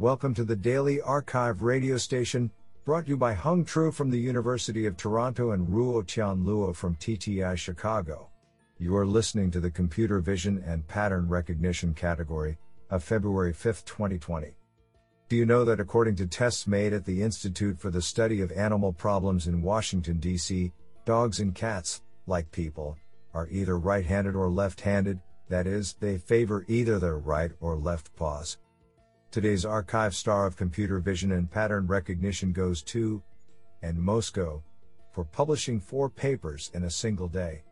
Welcome to the Daily Archive radio station, brought to you by Hung Tru from the University of Toronto and Ruo Tian Luo from TTI Chicago. You are listening to the Computer Vision and Pattern Recognition category of February 5, 2020. Do you know that according to tests made at the Institute for the Study of Animal Problems in Washington, D.C., dogs and cats, like people, are either right handed or left handed, that is, they favor either their right or left paws. Today's archive star of computer vision and pattern recognition goes to and Mosco for publishing four papers in a single day.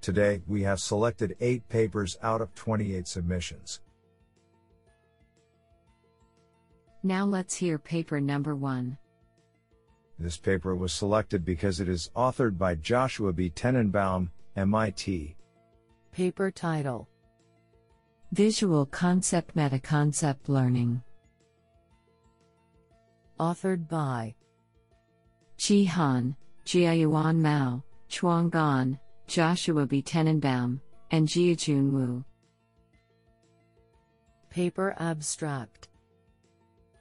Today, we have selected eight papers out of 28 submissions. Now let's hear paper number one. This paper was selected because it is authored by Joshua B. Tenenbaum, MIT. Paper title Visual Concept Metaconcept Learning. Authored by Chi Han, Jiayuan Mao, Chuang Gan, Joshua B. Tenenbaum, and Jiajun Wu. Paper Abstract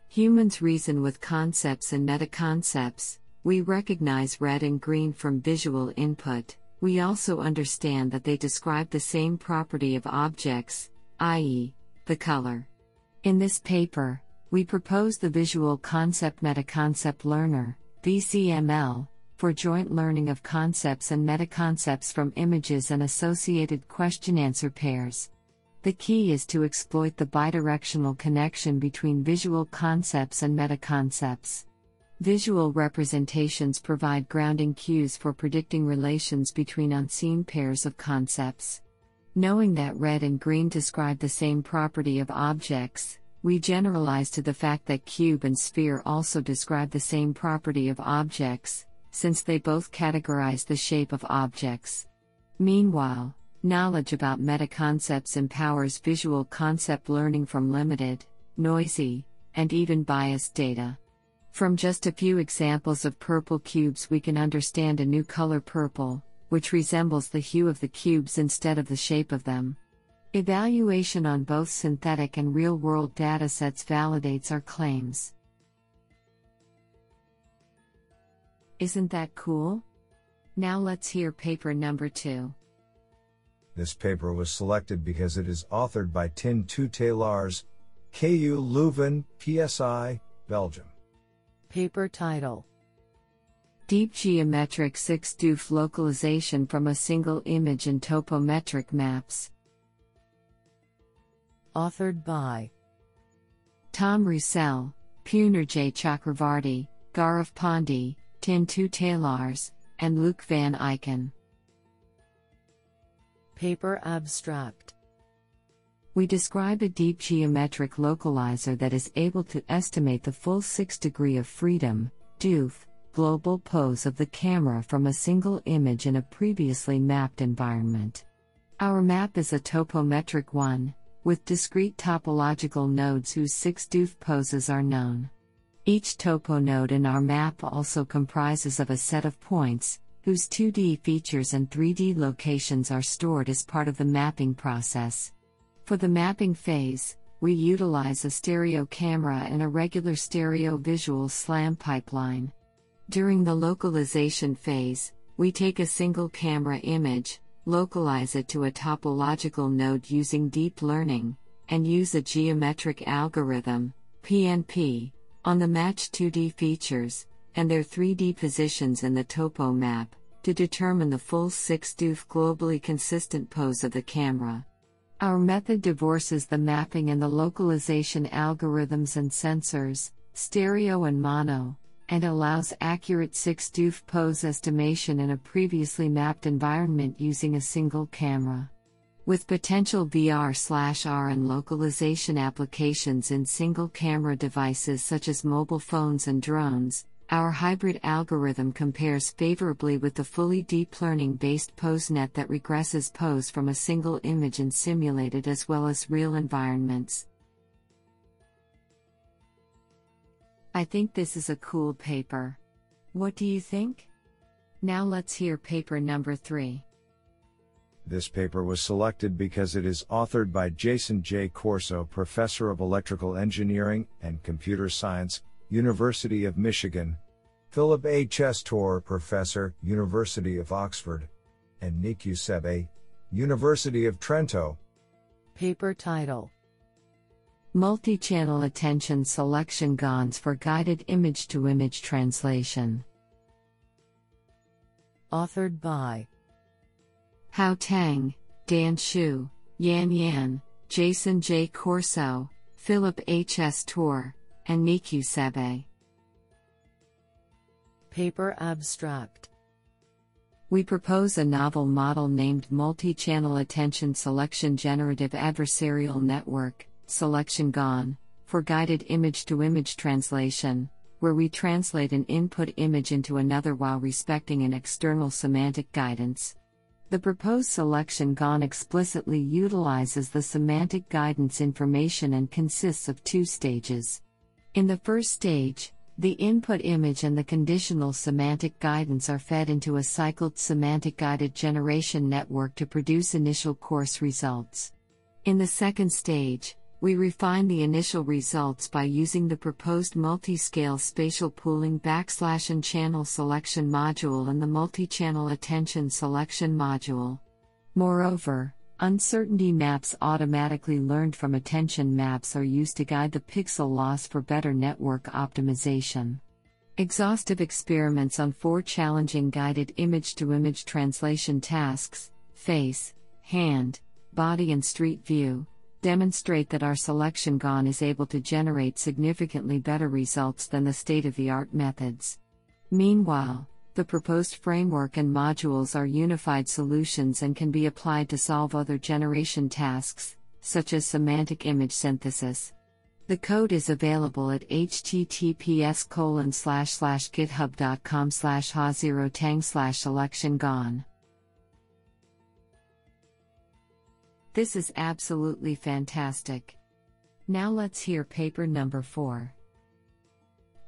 Humans reason with concepts and metaconcepts. We recognize red and green from visual input. We also understand that they describe the same property of objects, i.e., the color. In this paper, we propose the Visual Concept Metaconcept Learner, VCML, for joint learning of concepts and metaconcepts from images and associated question answer pairs. The key is to exploit the bidirectional connection between visual concepts and metaconcepts. Visual representations provide grounding cues for predicting relations between unseen pairs of concepts. Knowing that red and green describe the same property of objects, we generalize to the fact that cube and sphere also describe the same property of objects, since they both categorize the shape of objects. Meanwhile, Knowledge about metaconcepts empowers visual concept learning from limited, noisy, and even biased data. From just a few examples of purple cubes, we can understand a new color purple, which resembles the hue of the cubes instead of the shape of them. Evaluation on both synthetic and real world datasets validates our claims. Isn't that cool? Now let's hear paper number two. This paper was selected because it is authored by Tin Lars, KU Leuven, PSI, Belgium. Paper title Deep Geometric 6 DOF Localization from a Single Image in Topometric Maps. Authored by Tom Roussel, Punarjay Chakravarty, Gaurav Pandey, Tinne Tuytelaars, and Luc van Eycken. Paper Abstract We describe a deep geometric localizer that is able to estimate the full 6 degree of freedom, DOF, global pose of the camera from a single image in a previously mapped environment. Our map is a topometric one, with discrete topological nodes whose 6 DOF poses are known. Each topo node in our map also comprises of a set of points, whose 2D features and 3D locations are stored as part of the mapping process. For the mapping phase, we utilize a stereo camera and a regular stereo visual SLAM pipeline. During the localization phase, we take a single camera image, localize it to a topological node using deep learning, and use a geometric algorithm, PNP, on the matched 2D features, and their 3D positions in the topo map, to determine the full 6 DOF globally consistent pose of the camera. Our method divorces the mapping and the localization algorithms and sensors, stereo and mono, and allows accurate 6 DOF pose estimation in a previously mapped environment using a single camera. With potential VR/R and localization applications in single camera devices such as mobile phones and drones, our hybrid algorithm compares favorably with the fully deep learning based PoseNet that regresses pose from a single image in simulated as well as real environments. I think this is a cool paper. What do you think? Now let's hear paper number 3. This paper was selected because it is authored by Jason J. Corso, Professor of Electrical Engineering and Computer Science, University of Michigan, Philip H. S. Torr, Professor, University of Oxford, and Nicu Sebe, University of Trento. Paper title Multi channel attention selection GANs for guided image to image translation. Authored by Hao Tang, Dan Xu, Yan Yan, Jason J. Corso, Philip H. S. Torr, and Nicu Sebe. Paper Abstract We propose a novel model named Multi Channel Attention Selection Generative Adversarial Network, Selection GAN, for guided image to image translation, where we translate an input image into another while respecting an external semantic guidance. The proposed selection GAN explicitly utilizes the semantic guidance information and consists of two stages. In the first stage, the input image and the conditional semantic guidance are fed into a cycled semantic guided generation network to produce initial coarse results. In the second stage, we refine the initial results by using the proposed multi-scale spatial pooling backslash and channel selection module and the multi-channel attention selection module. Moreover, Uncertainty maps automatically learned from attention maps are used to guide the pixel loss for better network optimization. Exhaustive experiments on four challenging guided image to image translation tasks face, hand, body, and street view demonstrate that our selection GAN is able to generate significantly better results than the state of the art methods. Meanwhile, the proposed framework and modules are unified solutions and can be applied to solve other generation tasks, such as semantic image synthesis. The code is available at https github.com slash ha0tang slash GAN. This is absolutely fantastic. Now let's hear paper number 4.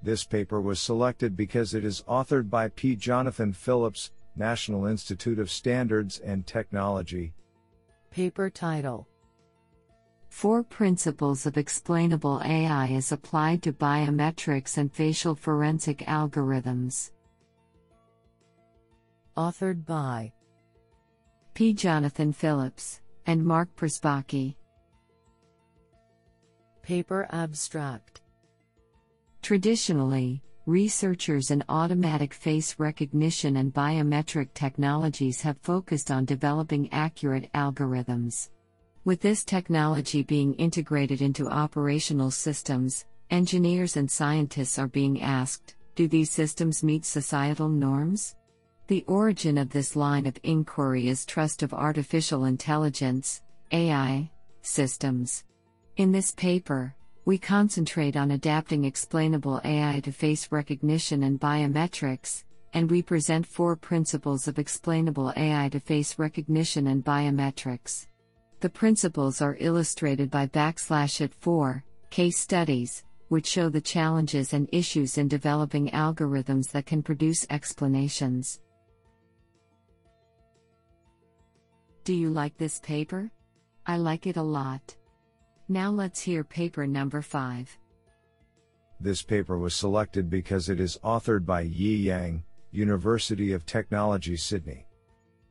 This paper was selected because it is authored by P. Jonathan Phillips, National Institute of Standards and Technology. Paper title Four Principles of Explainable AI as Applied to Biometrics and Facial Forensic Algorithms. Authored by P. Jonathan Phillips and Mark Przybocki. Paper Abstract Traditionally, researchers in automatic face recognition and biometric technologies have focused on developing accurate algorithms. With this technology being integrated into operational systems, engineers and scientists are being asked do these systems meet societal norms? The origin of this line of inquiry is trust of artificial intelligence, AI, systems. In this paper, we concentrate on adapting explainable AI to face recognition and biometrics, and we present four principles of explainable AI to face recognition and biometrics. The principles are illustrated by backslash at 4 case studies, which show the challenges and issues in developing algorithms that can produce explanations. Do you like this paper? I like it a lot. Now let's hear paper number 5. This paper was selected because it is authored by Yi Yang, University of Technology Sydney.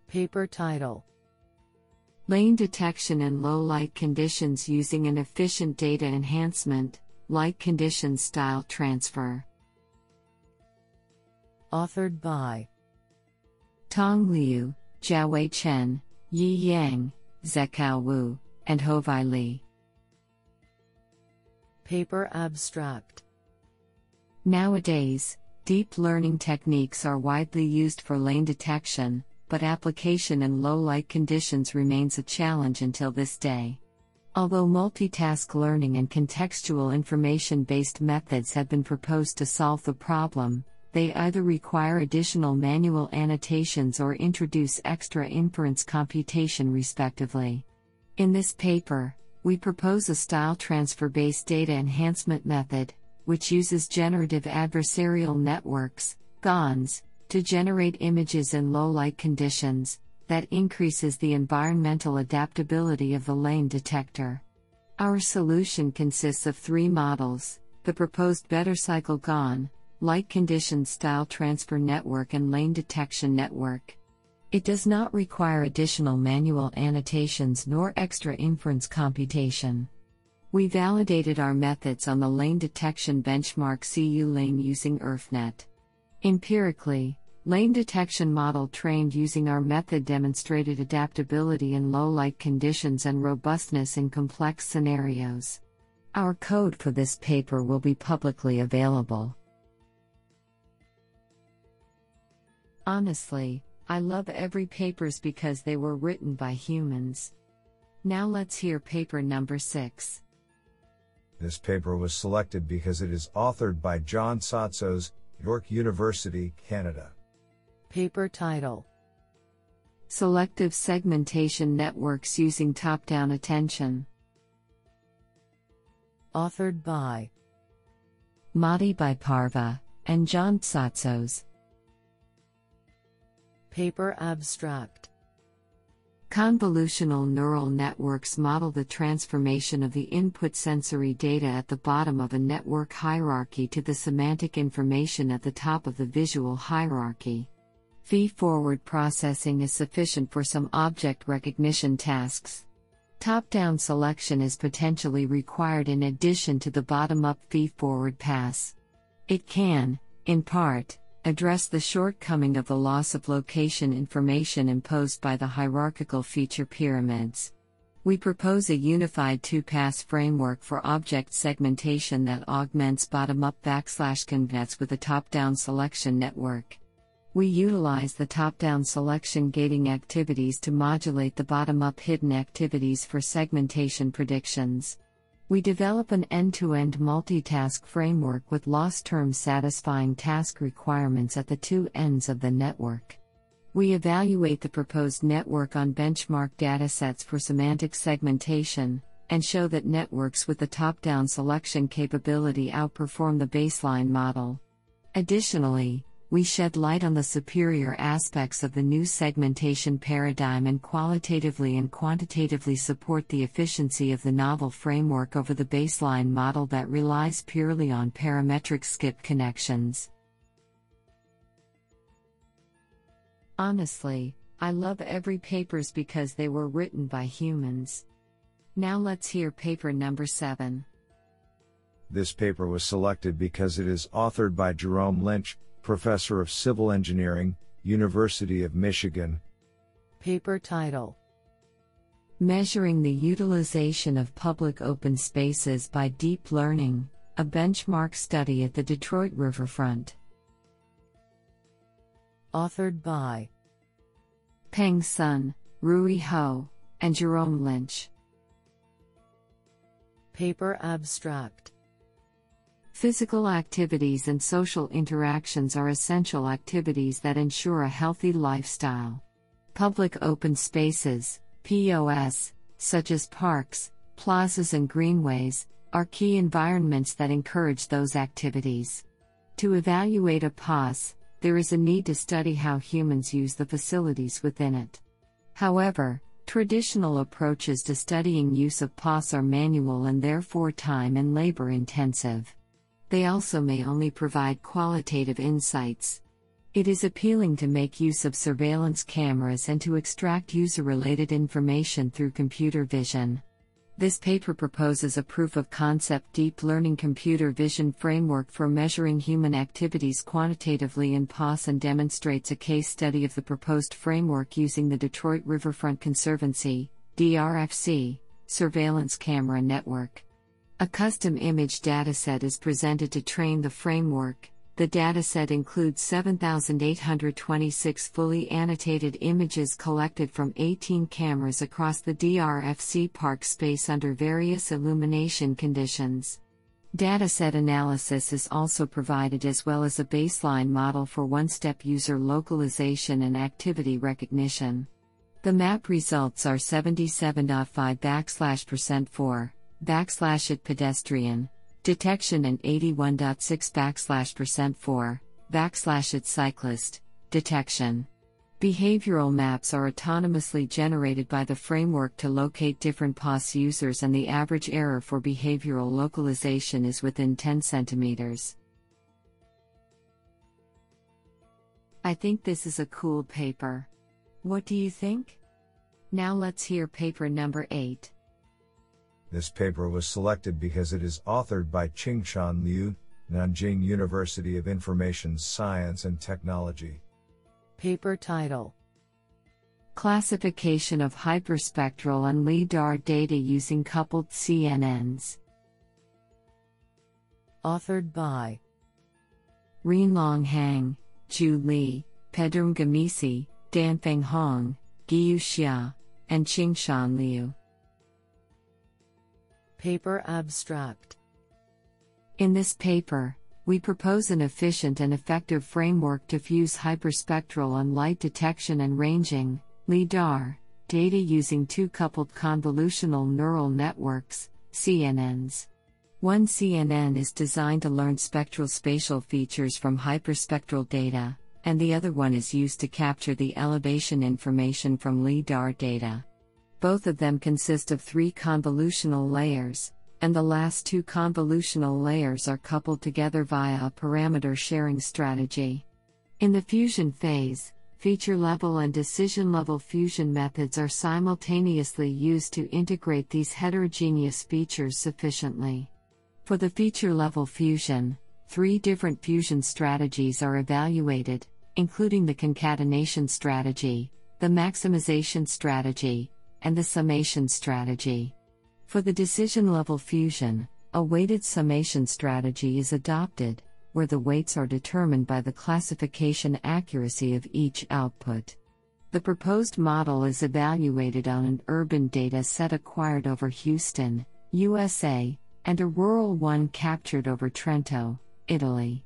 Paper title Lane detection in low light conditions using an efficient data enhancement, light condition style transfer. Authored by Tong Liu, Jiawei Chen, Yi Yang, Zekao Wu, and Hovai Li. Paper Abstract Nowadays, deep learning techniques are widely used for lane detection, but application in low light conditions remains a challenge until this day. Although multitask learning and contextual information based methods have been proposed to solve the problem, they either require additional manual annotations or introduce extra inference computation, respectively. In this paper, we propose a style transfer based data enhancement method, which uses generative adversarial networks, GANs, to generate images in low light conditions, that increases the environmental adaptability of the lane detector. Our solution consists of three models the proposed Better Cycle GAN, Light Condition Style Transfer Network, and Lane Detection Network. It does not require additional manual annotations nor extra inference computation. We validated our methods on the lane detection benchmark CU lane using ERFNet. Empirically, lane detection model trained using our method demonstrated adaptability in low light conditions and robustness in complex scenarios. Our code for this paper will be publicly available. Honestly, I love every papers because they were written by humans. Now let's hear paper number 6. This paper was selected because it is authored by John Tsotsos, York University, Canada. Paper title Selective Segmentation Networks Using Top Down Attention. Authored by Madi Parva and John Tsotsos. Paper Abstract Convolutional neural networks model the transformation of the input sensory data at the bottom of a network hierarchy to the semantic information at the top of the visual hierarchy. Feed forward processing is sufficient for some object recognition tasks. Top down selection is potentially required in addition to the bottom up feed forward pass. It can, in part, address the shortcoming of the loss of location information imposed by the hierarchical feature pyramids. We propose a unified two pass framework for object segmentation that augments bottom up backslash convnets with a top down selection network. We utilize the top down selection gating activities to modulate the bottom up hidden activities for segmentation predictions. We develop an end to end multitask framework with loss terms satisfying task requirements at the two ends of the network. We evaluate the proposed network on benchmark datasets for semantic segmentation, and show that networks with the top down selection capability outperform the baseline model. Additionally, we shed light on the superior aspects of the new segmentation paradigm and qualitatively and quantitatively support the efficiency of the novel framework over the baseline model that relies purely on parametric skip connections. Honestly, I love every papers because they were written by humans. Now let's hear paper number 7. This paper was selected because it is authored by Jerome Lynch, Professor of Civil Engineering, University of Michigan. Paper title Measuring the Utilization of Public Open Spaces by Deep Learning, a benchmark study at the Detroit riverfront. Authored by Peng Sun, Rui Hou, and Jerome Lynch. Paper Abstract Physical activities and social interactions are essential activities that ensure a healthy lifestyle. Public open spaces, POS, such as parks, plazas, and greenways, are key environments that encourage those activities. To evaluate a POS, there is a need to study how humans use the facilities within it. However, traditional approaches to studying use of POS are manual and therefore time and labor intensive they also may only provide qualitative insights. It is appealing to make use of surveillance cameras and to extract user related information through computer vision. This paper proposes a proof of concept deep learning computer vision framework for measuring human activities quantitatively in POS and demonstrates a case study of the proposed framework using the Detroit Riverfront Conservancy, DRFC, surveillance camera network. A custom image dataset is presented to train the framework. The dataset includes 7,826 fully annotated images collected from 18 cameras across the DRFC park space under various illumination conditions. Dataset analysis is also provided as well as a baseline model for one step user localization and activity recognition. The map results are 77.5 backslash percent 4 backslash it pedestrian, detection and 81.6 backslash percent 4, backslash it cyclist, detection. Behavioral maps are autonomously generated by the framework to locate different POS users, and the average error for behavioral localization is within 10 centimeters. I think this is a cool paper. What do you think? Now let's hear paper number 8. This paper was selected because it is authored by Qingshan Liu, Nanjing University of Information Science and Technology. Paper title Classification of hyperspectral and LIDAR data using coupled CNNs. Authored by Renlong Hang, Ju Li, Pedram Ghamisi, Danfeng Hong, Guiyu Xia, and Qingshan Liu. Paper Abstract In this paper, we propose an efficient and effective framework to fuse hyperspectral and light detection and ranging LIDAR, data using two coupled convolutional neural networks, CNNs. One CNN is designed to learn spectral spatial features from hyperspectral data, and the other one is used to capture the elevation information from LIDAR data. Both of them consist of three convolutional layers, and the last two convolutional layers are coupled together via a parameter sharing strategy. In the fusion phase, feature level and decision level fusion methods are simultaneously used to integrate these heterogeneous features sufficiently. For the feature level fusion, three different fusion strategies are evaluated, including the concatenation strategy, the maximization strategy, and the summation strategy. For the decision level fusion, a weighted summation strategy is adopted, where the weights are determined by the classification accuracy of each output. The proposed model is evaluated on an urban data set acquired over Houston, USA, and a rural one captured over Trento, Italy.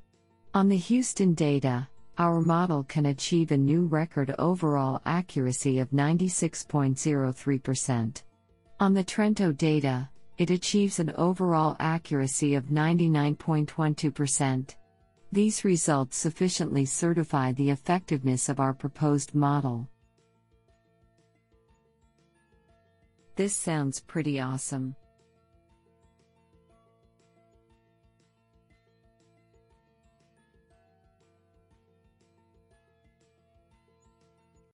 On the Houston data, our model can achieve a new record overall accuracy of 96.03%. On the Trento data, it achieves an overall accuracy of 99.12%. These results sufficiently certify the effectiveness of our proposed model. This sounds pretty awesome.